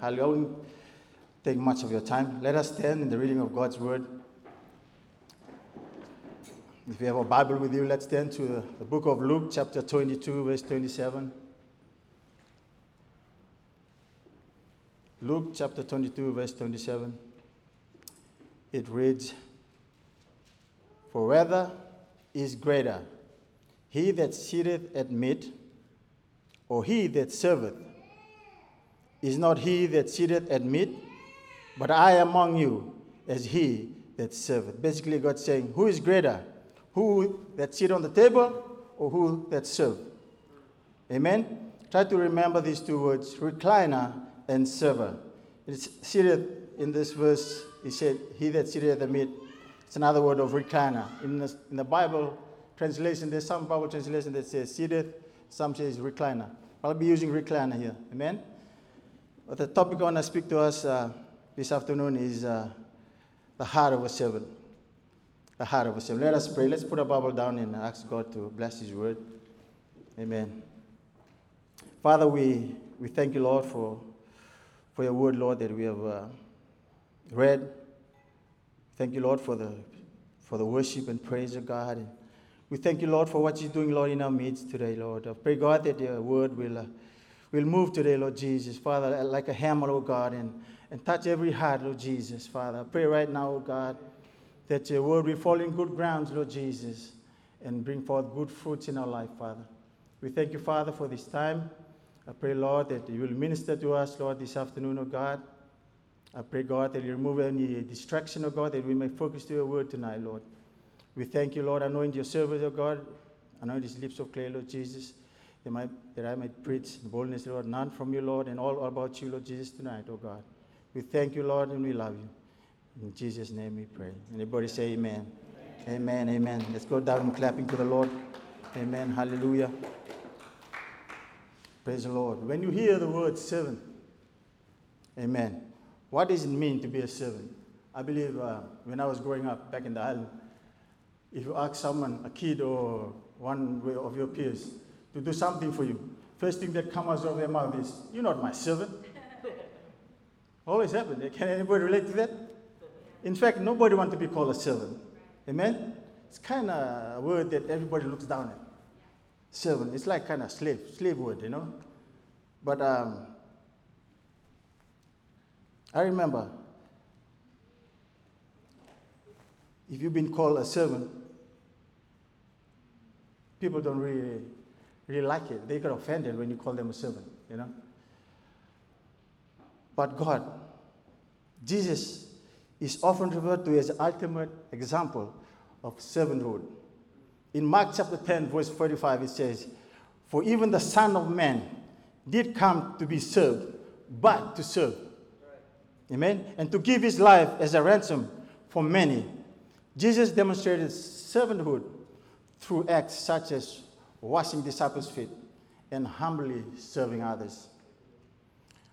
I won't take much of your time. Let us stand in the reading of God's word. If you have a Bible with you, let's turn to the book of Luke, chapter 22, verse 27. Luke chapter 22, verse 27. It reads, For whether is greater, he that sitteth at meat, or he that serveth? Is not he that sitteth at meat, but I among you as he that serveth. Basically, God's saying, Who is greater? Who that sit on the table or who that serve? Amen? Try to remember these two words recliner and server. It's seated in this verse, he said, He that sitteth at the meat. It's another word of recliner. In the, in the Bible translation, there's some Bible translation that says seated, some says recliner. I'll be using recliner here. Amen? But the topic I want to speak to us uh, this afternoon is uh, the heart of a servant. The heart of a servant. Let us pray. Let's put a Bible down and ask God to bless His word. Amen. Father, we, we thank you, Lord, for, for your word, Lord, that we have uh, read. Thank you, Lord, for the, for the worship and praise of God. And we thank you, Lord, for what you're doing, Lord, in our midst today, Lord. I pray, God, that your word will, will move today, Lord Jesus. Father, like a hammer, oh God, and, and touch every heart, Lord Jesus, Father. I pray right now, oh God, that your word will fall in good grounds, Lord Jesus, and bring forth good fruits in our life, Father. We thank you, Father, for this time. I pray, Lord, that you will minister to us, Lord, this afternoon, oh God. I pray, God, that you remove any distraction, oh God, that we may focus to your word tonight, Lord. We thank you, Lord. Anoint your servant, oh God. Anoint his lips of clay, Lord Jesus, that, might, that I might preach in boldness, Lord. None from you, Lord, and all about you, Lord Jesus, tonight, oh God. We thank you, Lord, and we love you. In Jesus' name we pray. Anybody say amen? Amen, amen. amen. Let's go down and clapping to the Lord. Amen. Hallelujah. Praise the Lord. When you hear the word servant, amen. What does it mean to be a servant? I believe uh, when I was growing up back in the island, if you ask someone, a kid or one of your peers, to do something for you, first thing that comes out of their mouth is, You're not my servant. Always happen. Can anybody relate to that? In fact, nobody wants to be called a servant. Amen? It's kind of a word that everybody looks down at. Servant. It's like kind of slave, slave word, you know? But um, I remember if you've been called a servant, people don't really, really like it. They get offended when you call them a servant, you know. But God, Jesus, is often referred to as the ultimate example of servanthood. In Mark chapter 10, verse 45, it says, For even the Son of Man did come to be served, but to serve. Amen? And to give his life as a ransom for many. Jesus demonstrated servanthood through acts such as washing disciples' feet and humbly serving others.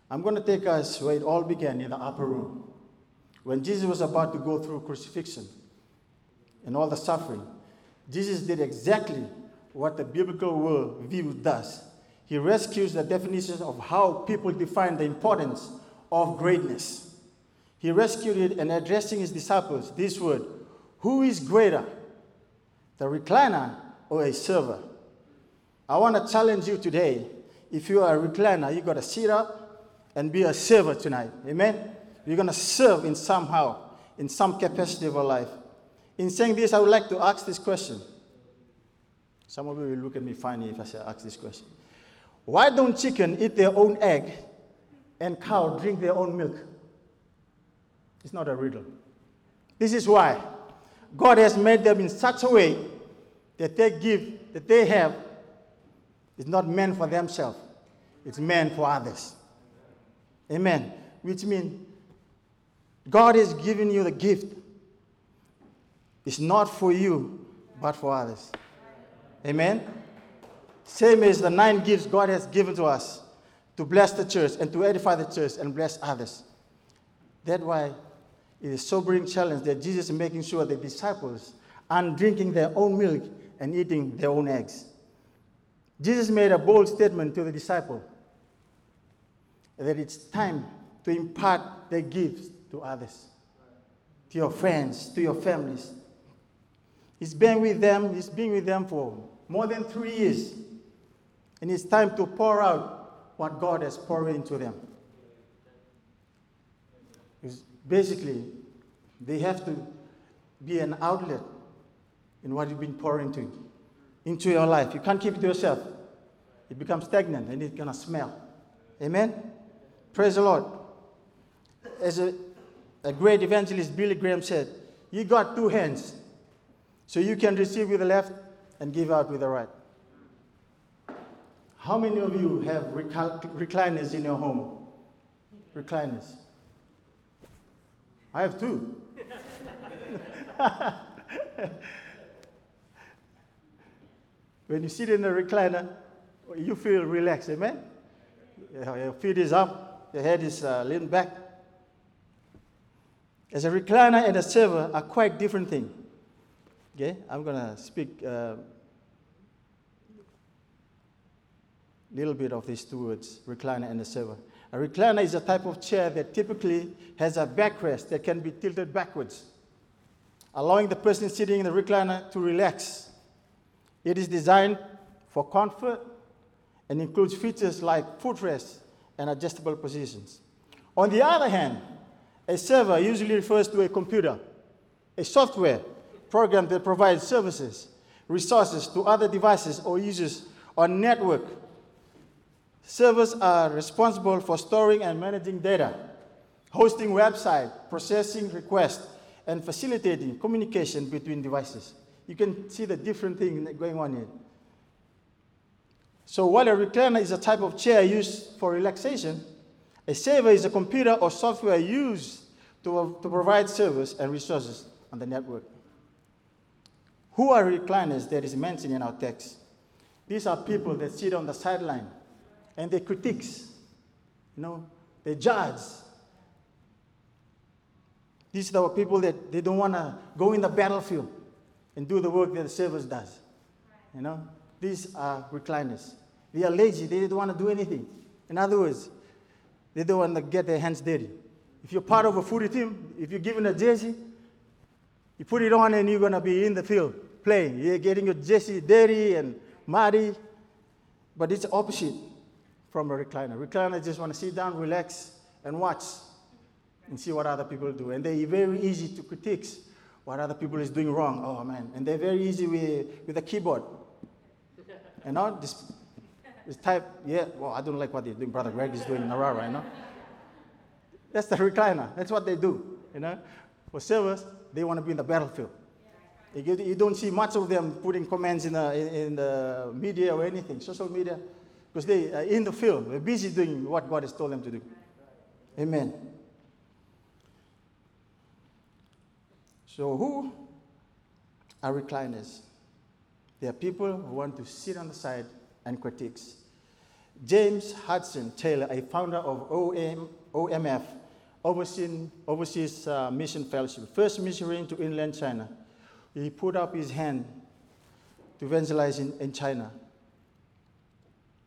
I'm going to take us where it all began in the upper room. When Jesus was about to go through crucifixion and all the suffering, Jesus did exactly what the biblical world view does. He rescues the definition of how people define the importance of greatness. He rescued it and addressing his disciples this word Who is greater, the recliner or a server? I want to challenge you today. If you are a recliner, you got to sit up and be a server tonight. Amen? You're going to serve in somehow, in some capacity of your life. In saying this, I would like to ask this question. Some of you will look at me funny if I say ask this question. Why don't chicken eat their own egg and cow drink their own milk? It's not a riddle. This is why God has made them in such a way that they give, that they have, is not meant for themselves, it's meant for others. Amen. Which means God has given you the gift. It's not for you, but for others. Amen. Same as the nine gifts God has given to us to bless the church and to edify the church and bless others. That's why it is a sobering challenge that Jesus is making sure the disciples aren't drinking their own milk and eating their own eggs. Jesus made a bold statement to the disciple that it's time to impart their gifts to others, to your friends, to your families. He's been with them, he's been with them for more than three years. And it's time to pour out what God has poured into them. It's basically, they have to be an outlet in what you've been pouring into, into your life. You can't keep it to yourself. It becomes stagnant and it's going to smell. Amen? Praise the Lord. As a, a great evangelist, Billy Graham said, You got two hands. So you can receive with the left and give out with the right. How many of you have recliners in your home? Recliners. I have two. when you sit in a recliner, you feel relaxed, amen? Your feet is up, your head is uh, leaned back. As a recliner and a server are quite different things. Okay, I'm going to speak a uh, little bit of these two words, recliner and a server. A recliner is a type of chair that typically has a backrest that can be tilted backwards, allowing the person sitting in the recliner to relax. It is designed for comfort and includes features like footrest and adjustable positions. On the other hand, a server usually refers to a computer, a software program that provides services, resources to other devices or users on network. Servers are responsible for storing and managing data, hosting website, processing requests, and facilitating communication between devices. You can see the different thing going on here. So while a recliner is a type of chair used for relaxation, a server is a computer or software used to, to provide service and resources on the network. Who are recliners that is mentioned in our text? These are people that sit on the sideline and they critiques, you know, they judge. These are the people that they don't want to go in the battlefield and do the work that the service does. You know, these are recliners. They are lazy. They don't want to do anything. In other words, they don't want to get their hands dirty. If you're part of a footy team, if you're given a jersey, you put it on and you're going to be in the field playing. You're getting your jersey dirty and muddy. But it's opposite from a recliner. Recliner just want to sit down, relax, and watch and see what other people do. And they're very easy to critique what other people is doing wrong. Oh man, and they're very easy with, with a keyboard. And all this, this type, yeah, well, I don't like what they're doing. Brother Greg is doing in Narara right now. That's the recliner. That's what they do. You know, for servers, they want to be in the battlefield. You don't see much of them putting comments in the, in the media or anything, social media, because they are in the field. They're busy doing what God has told them to do. Amen. So, who are recliners? They are people who want to sit on the side and critiques. James Hudson Taylor, a founder of OM, OMF, Overseas, Overseas uh, Mission Fellowship, first missionary into inland China, he put up his hand to evangelize in, in China,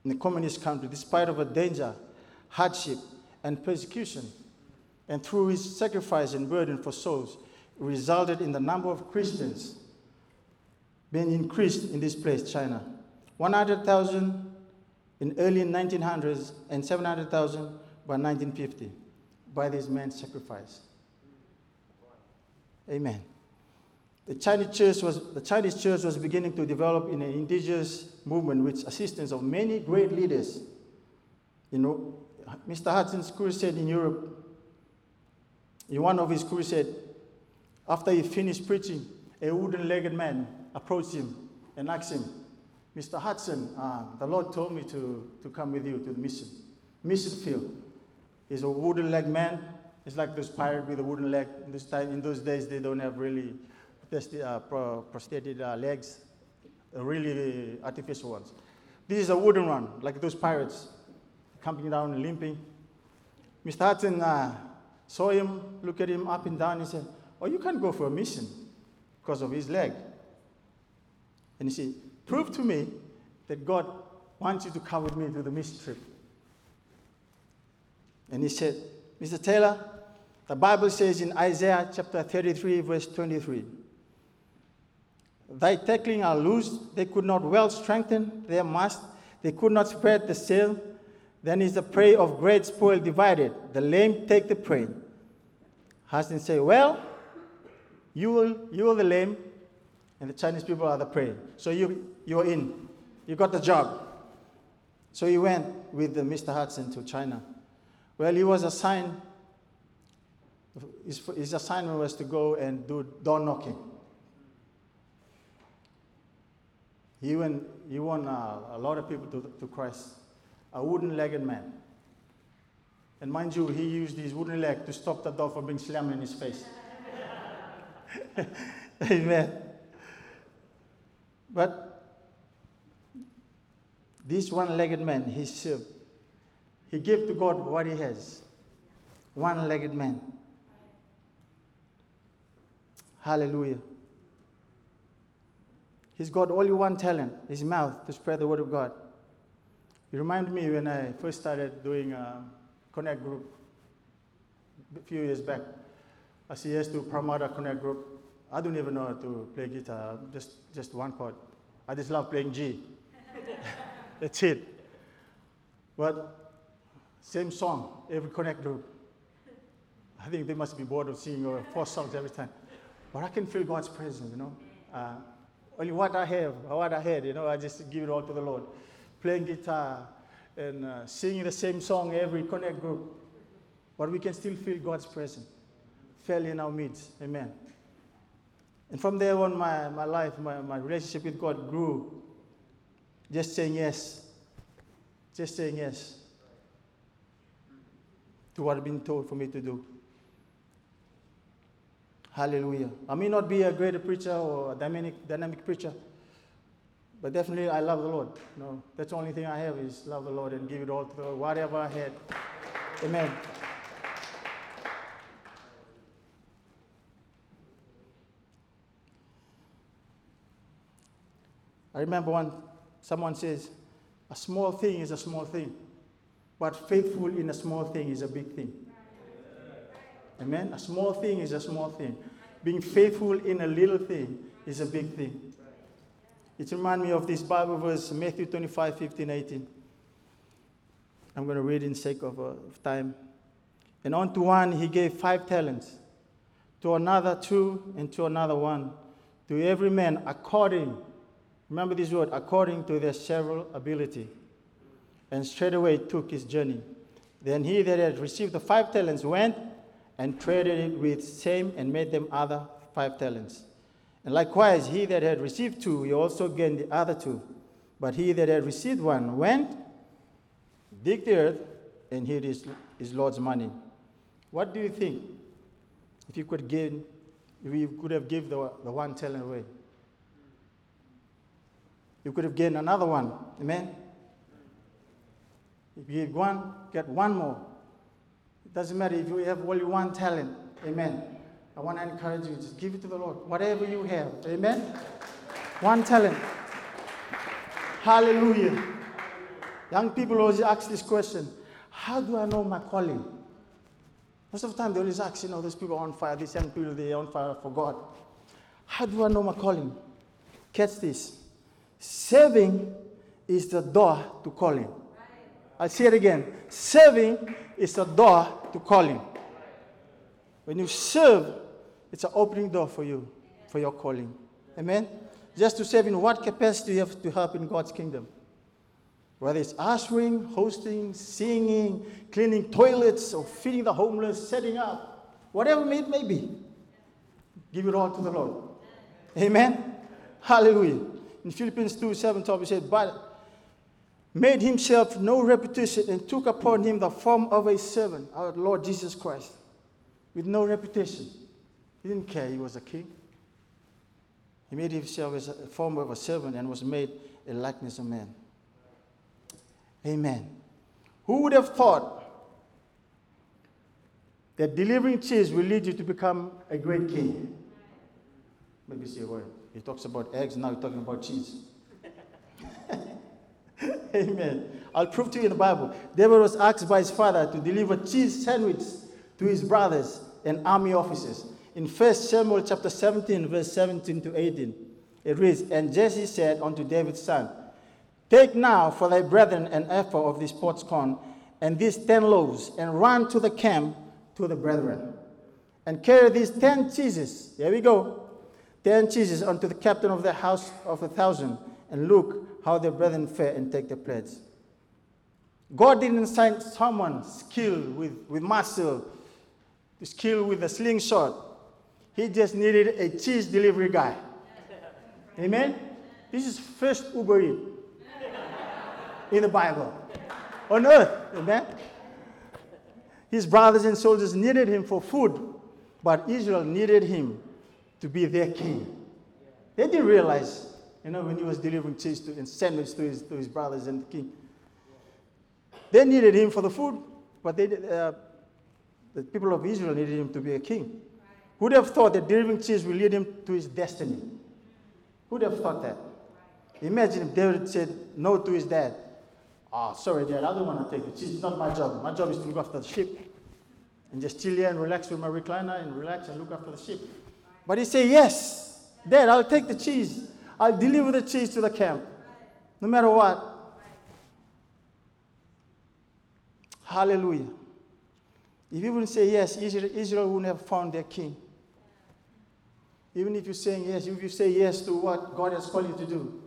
in the communist country, despite of a danger, hardship, and persecution. And through his sacrifice and burden for souls, resulted in the number of Christians being increased in this place, China. 100,000 in early 1900s and 700,000 by 1950 by this man's sacrifice. Amen. The Chinese church was, the Chinese church was beginning to develop in an indigenous movement with assistance of many great leaders. You know, Mr. Hudson's crusade in Europe, in one of his crusades, after he finished preaching, a wooden-legged man approached him and asked him, Mr. Hudson, uh, the Lord told me to, to come with you to the mission, mission field. He's a wooden-legged man. It's like those pirates with a wooden leg. In, this time, in those days, they don't have really uh, prosthetic uh, legs, uh, really artificial ones. This is a wooden one, like those pirates coming down limping. Mr. Hudson uh, saw him, looked at him up and down, and said, Oh, you can't go for a mission because of his leg. And he said, Prove to me that God wants you to come with me to the mission trip. And he said, Mr. Taylor, the Bible says in Isaiah chapter 33, verse 23 Thy tackling are loose, they could not well strengthen their mast, they could not spread the sail. Then is the prey of great spoil divided. The lame take the prey. Hudson say, Well, you will, you are the lame, and the Chinese people are the prey. So you, you're in. You got the job. So he went with Mr. Hudson to China. Well, he was assigned, his, his assignment was to go and do door knocking. He won, he won uh, a lot of people to, to Christ. A wooden legged man. And mind you, he used his wooden leg to stop the door from being slammed in his face. Amen. But this one legged man, he served. He gave to God what he has. One legged man. Hallelujah. He's got only one talent, his mouth, to spread the word of God. You remind me when I first started doing a Connect group a few years back. Said yes to Pramada Connect group. I don't even know how to play guitar, just, just one chord. I just love playing G. That's it. But same song, every Connect group. I think they must be bored of singing four songs every time. But I can feel God's presence, you know. Uh, only what I have, what I had, you know, I just give it all to the Lord. Playing guitar and uh, singing the same song every Connect group. But we can still feel God's presence, fell in our midst. Amen. And from there on, my, my life, my, my relationship with God grew. Just saying yes. Just saying yes to what I've been told for me to do. Hallelujah. I may not be a great preacher or a dynamic, dynamic preacher, but definitely I love the Lord. No, that's the only thing I have is love the Lord and give it all to the Lord, whatever I had. Amen. I remember when someone says, a small thing is a small thing, but faithful in a small thing is a big thing. Amen. A small thing is a small thing. Being faithful in a little thing is a big thing. It reminds me of this Bible verse, Matthew 25, 15, 18. I'm going to read in sake of, uh, of time. And unto one he gave five talents, to another two, and to another one, to every man according, remember this word, according to their several ability. And straightway took his journey. Then he that had received the five talents went and traded it with same and made them other five talents. And likewise, he that had received two, he also gained the other two. But he that had received one went, digged the earth, and hid his, his Lord's money. What do you think if you could gain, if you could have given the, the one talent away? You could have gained another one. Amen? If you give one, get one more. It doesn't matter if you have only one talent. Amen. I want to encourage you, just give it to the Lord. Whatever you have. Amen. One talent. Hallelujah. Young people always ask this question How do I know my calling? Most of the time, they always ask, you know, these people are on fire, these young people, they're on fire for God. How do I know my calling? Catch this. Serving is the door to calling. I'll say it again. Serving is the door to calling. When you serve, it's an opening door for you, for your calling. Amen? Just to serve in what capacity you have to help in God's kingdom. Whether it's ushering, hosting, singing, cleaning toilets, or feeding the homeless, setting up, whatever it may be, give it all to the Lord. Amen? Hallelujah. In Philippians 2 7 12, he said, But made himself no reputation and took upon him the form of a servant, our Lord Jesus Christ, with no reputation. He didn't care he was a king. He made himself as a form of a servant and was made a likeness of man. Amen. Who would have thought that delivering cheese will lead you to become a great king? Maybe say a word. He talks about eggs, now he's talking about cheese. Amen. I'll prove to you in the Bible. David was asked by his father to deliver cheese sandwich to his brothers and army officers. In 1 Samuel chapter 17, verse 17 to 18, it reads, And Jesse said unto David's son, Take now for thy brethren an ephah of this pot's corn, and these ten loaves, and run to the camp to the brethren. And carry these ten cheeses, here we go, ten cheeses unto the captain of the house of a thousand, and look how their brethren fare, and take the pledge. God didn't send someone skilled with, with muscle, skilled with a slingshot. He just needed a cheese delivery guy. Amen? This is first Uber Eats in the Bible on earth. Amen? His brothers and soldiers needed him for food, but Israel needed him to be their king. They didn't realize, you know, when he was delivering cheese to, and sandwich to his, to his brothers and the king. They needed him for the food, but they, uh, the people of Israel needed him to be a king. Who'd have thought that delivering cheese will lead him to his destiny? Who'd have thought that? Imagine if David said no to his dad. Oh, sorry, Dad, I don't want to take the cheese. It's not my job. My job is to look after the sheep. And just chill here and relax with my recliner and relax and look after the sheep. But he said, Yes, Dad, I'll take the cheese. I'll deliver the cheese to the camp. No matter what. Hallelujah. If you wouldn't say yes, Israel, Israel wouldn't have found their king. Even if you're saying yes, if you say yes to what God has called you to do,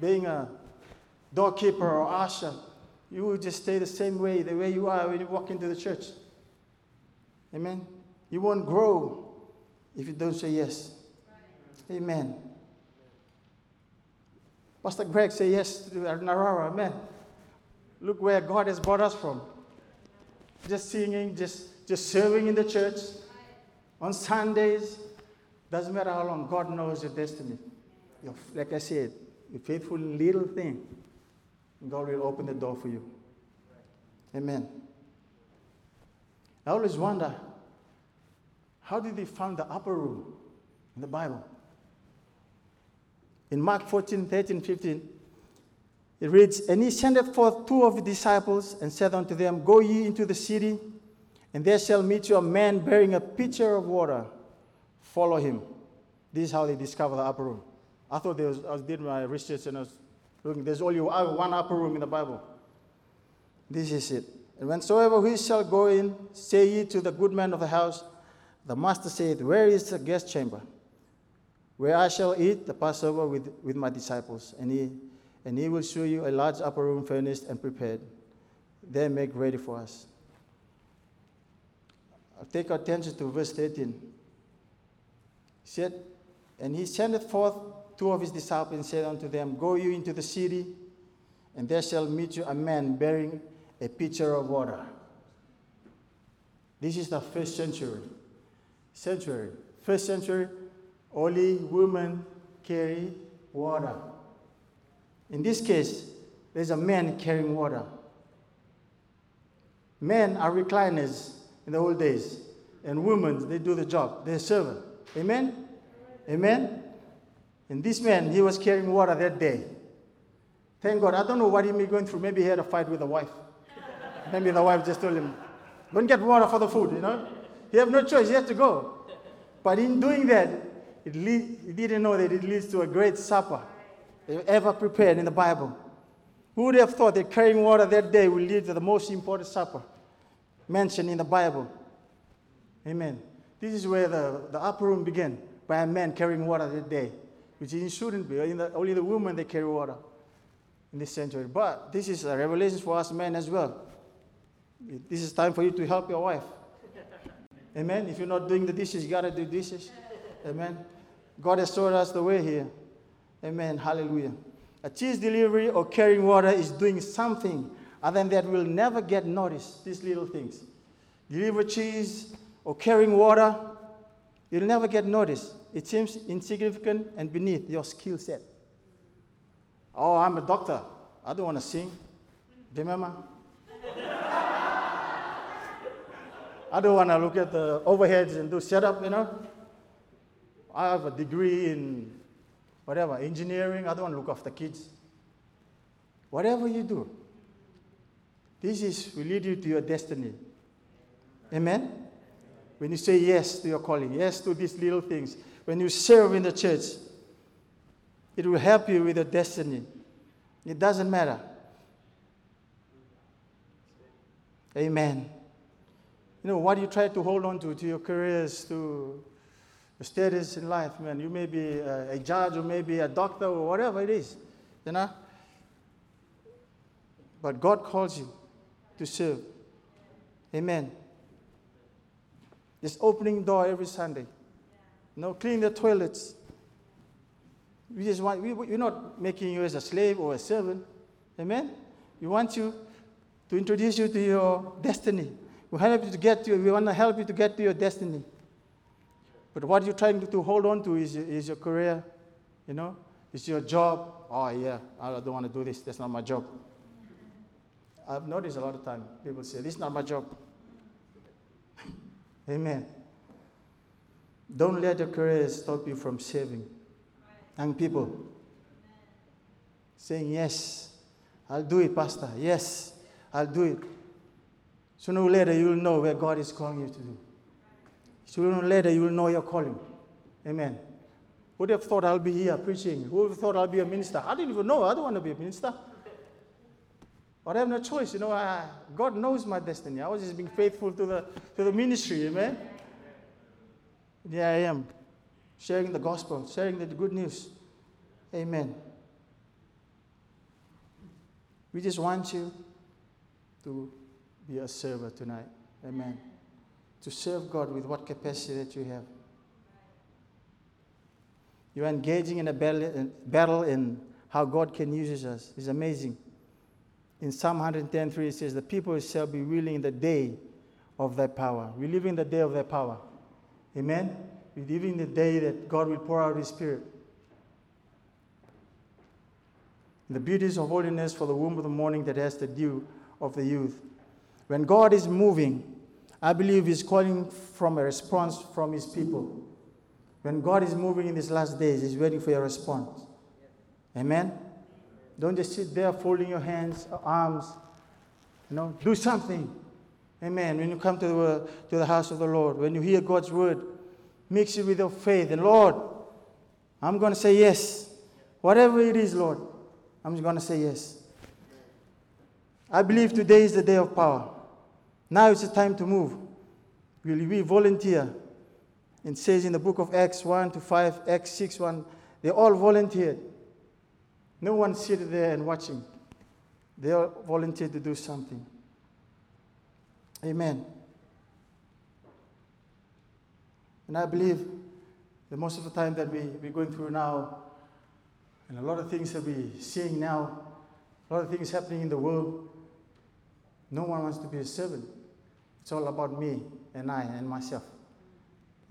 being a doorkeeper or usher, you will just stay the same way, the way you are when you walk into the church. Amen. You won't grow if you don't say yes. Amen. Pastor Greg say yes to Narara. Amen. Look where God has brought us from. Just singing, just, just serving in the church on Sundays. Doesn't matter how long, God knows your destiny. Like I said, you're faithful little thing. God will open the door for you. Amen. I always wonder how did they find the upper room in the Bible? In Mark 14, 13, 15, it reads, And he sent forth two of the disciples and said unto them, Go ye into the city, and there shall meet you a man bearing a pitcher of water. Follow him. This is how they discover the upper room. I thought there was, I did my research and I was looking, there's only one upper room in the Bible. This is it. And whensoever we shall go in, say ye to the good man of the house, the master said, Where is the guest chamber? Where I shall eat the Passover with, with my disciples. And he, and he will show you a large upper room furnished and prepared. There make ready for us. I'll take our attention to verse 13. He said, And he sendeth forth two of his disciples and said unto them, Go you into the city, and there shall meet you a man bearing a pitcher of water. This is the first century. Century. First century, only women carry water. In this case, there's a man carrying water. Men are recliners in the old days, and women, they do the job. They're servant. Amen? Amen? And this man, he was carrying water that day. Thank God. I don't know what he may be going through. Maybe he had a fight with the wife. Maybe the wife just told him, and get water for the food, you know? He have no choice. He has to go. But in doing that, it lead, he didn't know that it leads to a great supper ever prepared in the Bible. Who would have thought that carrying water that day will lead to the most important supper mentioned in the Bible? Amen. This is where the, the upper room began by a man carrying water that day which it shouldn't be. The, only the women they carry water in this century. But this is a revelation for us men as well. This is time for you to help your wife. Amen. If you're not doing the dishes, you gotta do dishes. Amen. God has showed us the way here. Amen. Hallelujah. A cheese delivery or carrying water is doing something other than that will never get noticed. These little things. Deliver cheese or carrying water, you'll never get noticed it seems insignificant and beneath your skill set. Oh, I'm a doctor. I don't want to sing. Remember? I don't want to look at the overheads and do setup, you know. I have a degree in whatever, engineering. I don't want to look after kids. Whatever you do, this is will lead you to your destiny. Amen? When you say yes to your calling, yes to these little things, when you serve in the church, it will help you with your destiny. It doesn't matter. Amen. You know, what you try to hold on to, to your careers, to your status in life, man. You may be a, a judge or maybe a doctor or whatever it is, you know. But God calls you to serve. Amen. Just opening door every Sunday. You know, clean the toilets. We just want, we, we're not making you as a slave or a servant. Amen. We want you to introduce you to your destiny. We help you to get to, we want to help you to get to your destiny. But what you're trying to, hold on to is, is your career, you know, it's your job. Oh yeah, I don't want to do this. That's not my job. I've noticed a lot of time people say, This is not my job. Amen. Don't let your career stop you from serving. Young people, saying, Yes, I'll do it, Pastor. Yes, I'll do it. Sooner or later, you'll know where God is calling you to do. Sooner or later, you'll know your calling. Amen. Who would have thought I'll be here preaching? Who would have thought I'll be a minister? I didn't even know. I don't want to be a minister. But I have no choice. You know, I, God knows my destiny. I was just being faithful to the, to the ministry. Amen. Yeah, I am. Sharing the gospel, sharing the good news. Amen. We just want you to be a server tonight. Amen. To serve God with what capacity that you have. You're engaging in a battle in how God can use us. It's amazing. In Psalm 110:3 it says, The people shall be willing in the day of their power. We live in the day of their power. Amen. We live in the day that God will pour out His Spirit. The beauties of holiness for the womb of the morning that has the dew of the youth. When God is moving, I believe He's calling from a response from His people. When God is moving in these last days, He's waiting for your response. Amen? Don't just sit there folding your hands, or arms. You know, do something. Amen. When you come to the, to the house of the Lord, when you hear God's word, mix it with your faith. And Lord, I'm going to say yes. Whatever it is, Lord, I'm going to say yes. I believe today is the day of power. Now it's the time to move. Will we volunteer? It says in the book of Acts 1 to 5, Acts 6 1, they all volunteered. No one sitting there and watching. They all volunteered to do something. Amen. And I believe that most of the time that we, we're going through now, and a lot of things that we're seeing now, a lot of things happening in the world, no one wants to be a servant. It's all about me and I and myself.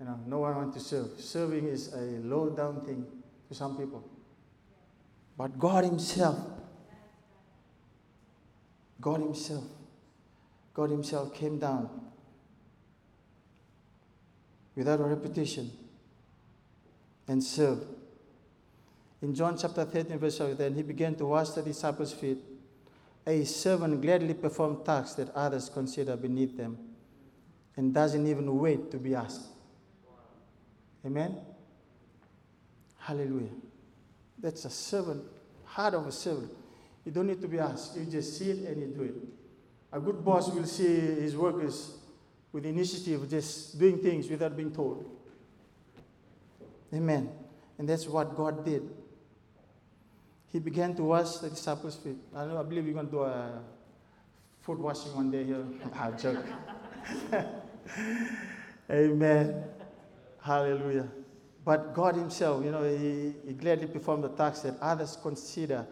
You know, no one wants to serve. Serving is a low down thing to some people. But God Himself, God Himself, God Himself came down without a repetition and served. In John chapter 13, verse 7, then he began to wash the disciples' feet. A servant gladly performs tasks that others consider beneath them and doesn't even wait to be asked. Amen? Hallelujah. That's a servant, heart of a servant. You don't need to be asked. You just see it and you do it. A good boss will see his workers with initiative, just doing things without being told. Amen. And that's what God did. He began to wash the disciples' feet. I know, I believe you're going to do a foot washing one day here. I joke. Amen. Hallelujah. But God Himself, you know, He, he gladly performed the tasks that others consider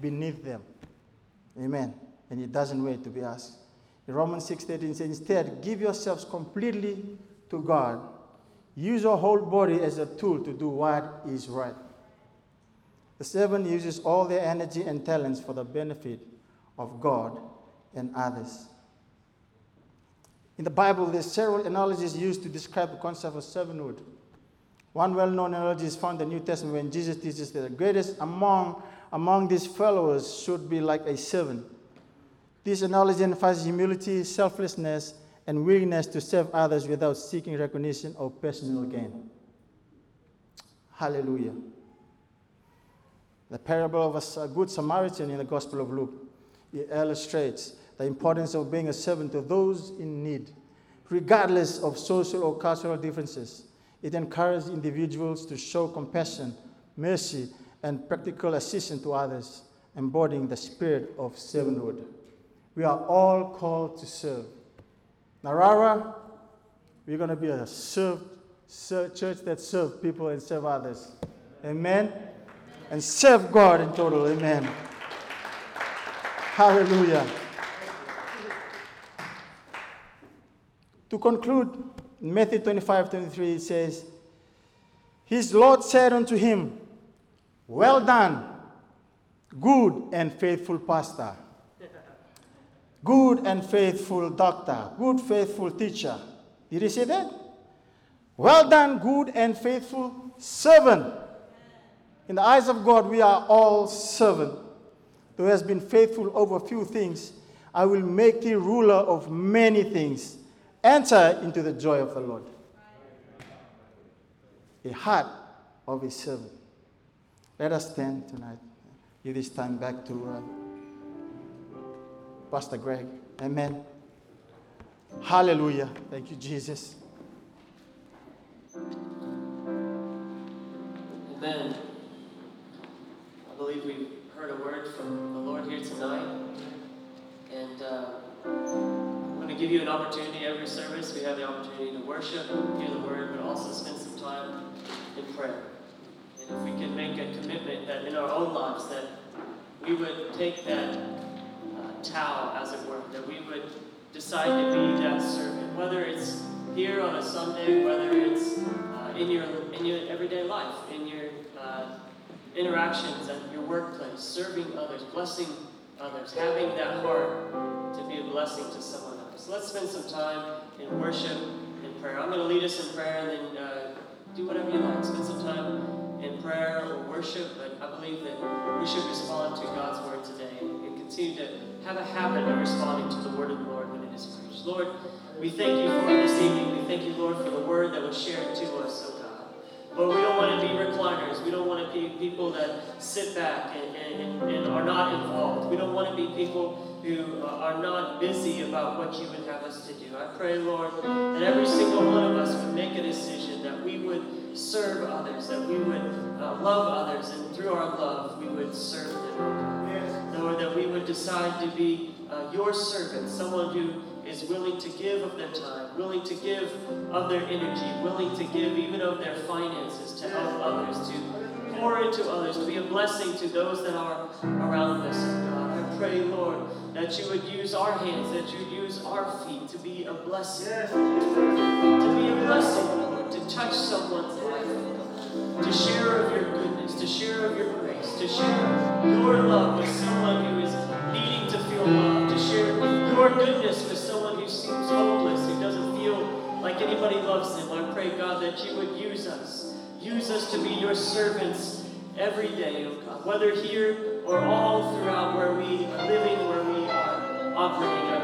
beneath them. Amen. And He doesn't wait to be asked. In Romans 6:13 says, instead, give yourselves completely to God. Use your whole body as a tool to do what is right. The servant uses all their energy and talents for the benefit of God and others. In the Bible, there's several analogies used to describe the concept of servanthood. One well-known analogy is found in the New Testament when Jesus teaches that the greatest among, among these followers should be like a servant. This analogy emphasizes humility, selflessness, and willingness to serve others without seeking recognition or personal gain. Hallelujah. The parable of a good Samaritan in the Gospel of Luke it illustrates the importance of being a servant to those in need, regardless of social or cultural differences. It encourages individuals to show compassion, mercy, and practical assistance to others, embodying the spirit of servanthood. We are all called to serve. Narara, we're going to be a serve, serve, church that serves people and serve others. Amen. And serve God in total. Amen. Hallelujah. To conclude, Matthew 25 23 it says, His Lord said unto him, Well done, good and faithful pastor, good and faithful doctor, good faithful teacher. Did he say that? Well done, good and faithful servant. In the eyes of God, we are all servants who has been faithful over few things, I will make thee ruler of many things. Enter into the joy of the Lord. A heart of a servant. Let us stand tonight. Give this time back to uh, Pastor Greg. Amen. Hallelujah. Thank you, Jesus. Amen. Believe we've heard a word from the Lord here tonight. And uh, I'm going to give you an opportunity every service. We have the opportunity to worship, hear the word, but also spend some time in prayer. And if we can make a commitment that in our own lives that we would take that uh, towel, as it were, that we would decide to be that servant, whether it's here on a Sunday, whether it's uh, in your in your everyday life, interactions at your workplace, serving others, blessing others, having that heart to be a blessing to someone else. Let's spend some time in worship and prayer. I'm going to lead us in prayer and then uh, do whatever you like. Spend some time in prayer or worship, but I believe that we should respond to God's word today and continue to have a habit of responding to the word of the Lord when it is preached. Lord, we thank you for this evening. We thank you, Lord, for the word that was shared to us, oh. Lord, we don't want to be recliners. We don't want to be people that sit back and, and, and are not involved. We don't want to be people who are not busy about what you would have us to do. I pray, Lord, that every single one of us would make a decision that we would serve others, that we would uh, love others, and through our love, we would serve them. Lord, that we would decide to be uh, your servant, someone who is willing to give of their time, willing to give of their energy, willing to give even of their finances to help others, to pour into others, to be a blessing to those that are around us, God. I pray, Lord, that you would use our hands, that you would use our feet to be a blessing, to be a blessing, Lord, to touch someone's life, to share of your goodness, to share of your grace, to share your love with someone who is needing to feel loved, your goodness with someone who seems hopeless, who doesn't feel like anybody loves him, I pray, God, that you would use us. Use us to be your servants every day, oh God, whether here or all throughout where we are living, where we are operating